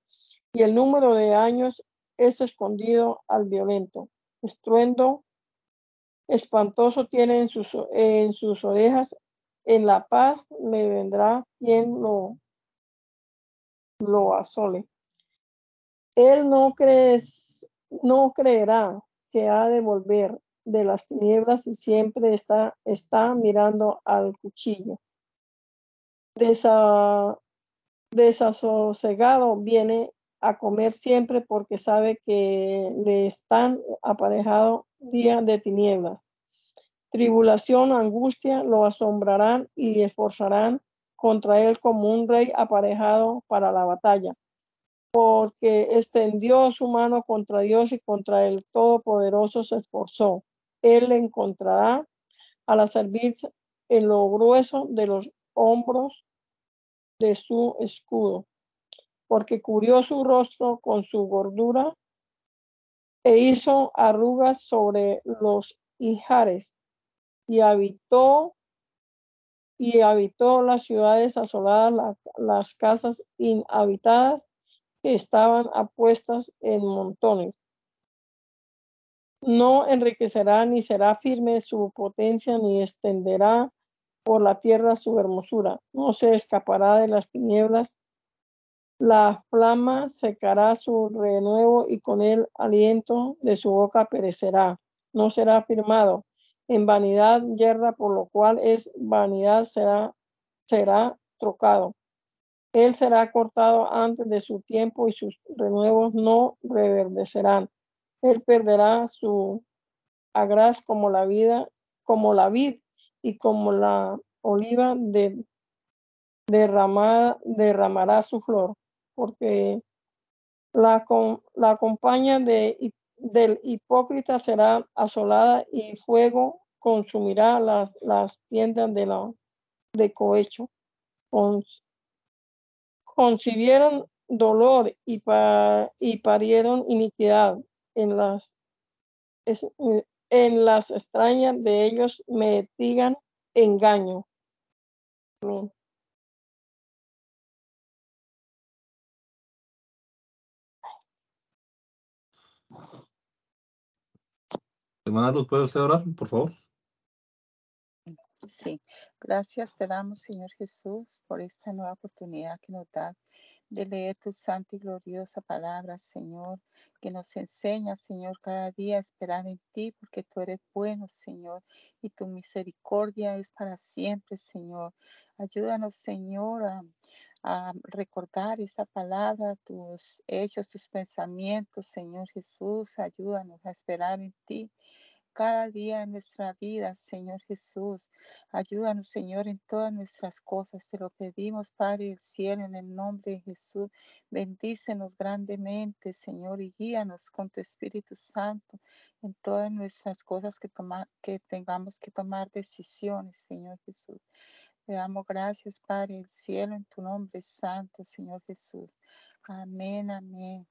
y el número de años es escondido al violento. Estruendo espantoso tiene en sus, en sus orejas en la paz me vendrá quien lo, lo asole. Él no, crees, no creerá que ha de volver de las tinieblas y siempre está, está mirando al cuchillo. Desa, desasosegado viene a comer siempre porque sabe que le están aparejado días de tinieblas. Tribulación, angustia lo asombrarán y esforzarán contra él como un rey aparejado para la batalla, porque extendió su mano contra Dios y contra el Todopoderoso se esforzó. Él le encontrará a la servir en lo grueso de los hombros de su escudo, porque cubrió su rostro con su gordura e hizo arrugas sobre los hijares y habitó y habitó las ciudades asoladas, las casas inhabitadas que estaban apuestas en montones. No enriquecerá ni será firme su potencia, ni extenderá por la tierra su hermosura. No se escapará de las tinieblas. La flama secará su renuevo y con el aliento de su boca perecerá. No será firmado en vanidad yerra, por lo cual es vanidad será, será trocado. Él será cortado antes de su tiempo y sus renuevos no reverdecerán. Él perderá su agraz como la vida, como la vid y como la oliva de, derramada, derramará su flor, porque la, la compañía de, del hipócrita será asolada y fuego consumirá las, las tiendas de, la, de cohecho. concibieron dolor y, y parieron iniquidad en las, en las extrañas de ellos me digan engaño. Hermana ¿puede usted orar, por favor? Sí, gracias te damos, Señor Jesús, por esta nueva oportunidad que nos da de leer tu santa y gloriosa palabra, Señor, que nos enseña, Señor, cada día a esperar en ti, porque tú eres bueno, Señor, y tu misericordia es para siempre, Señor. Ayúdanos, Señor, a, a recordar esta palabra, tus hechos, tus pensamientos, Señor Jesús. Ayúdanos a esperar en ti cada día en nuestra vida, Señor Jesús. Ayúdanos, Señor, en todas nuestras cosas. Te lo pedimos, Padre del cielo, en el nombre de Jesús. Bendícenos grandemente, Señor, y guíanos con tu Espíritu Santo en todas nuestras cosas que, que tengamos que tomar decisiones, Señor Jesús. Te damos gracias, Padre del cielo, en tu nombre santo, Señor Jesús. Amén, amén.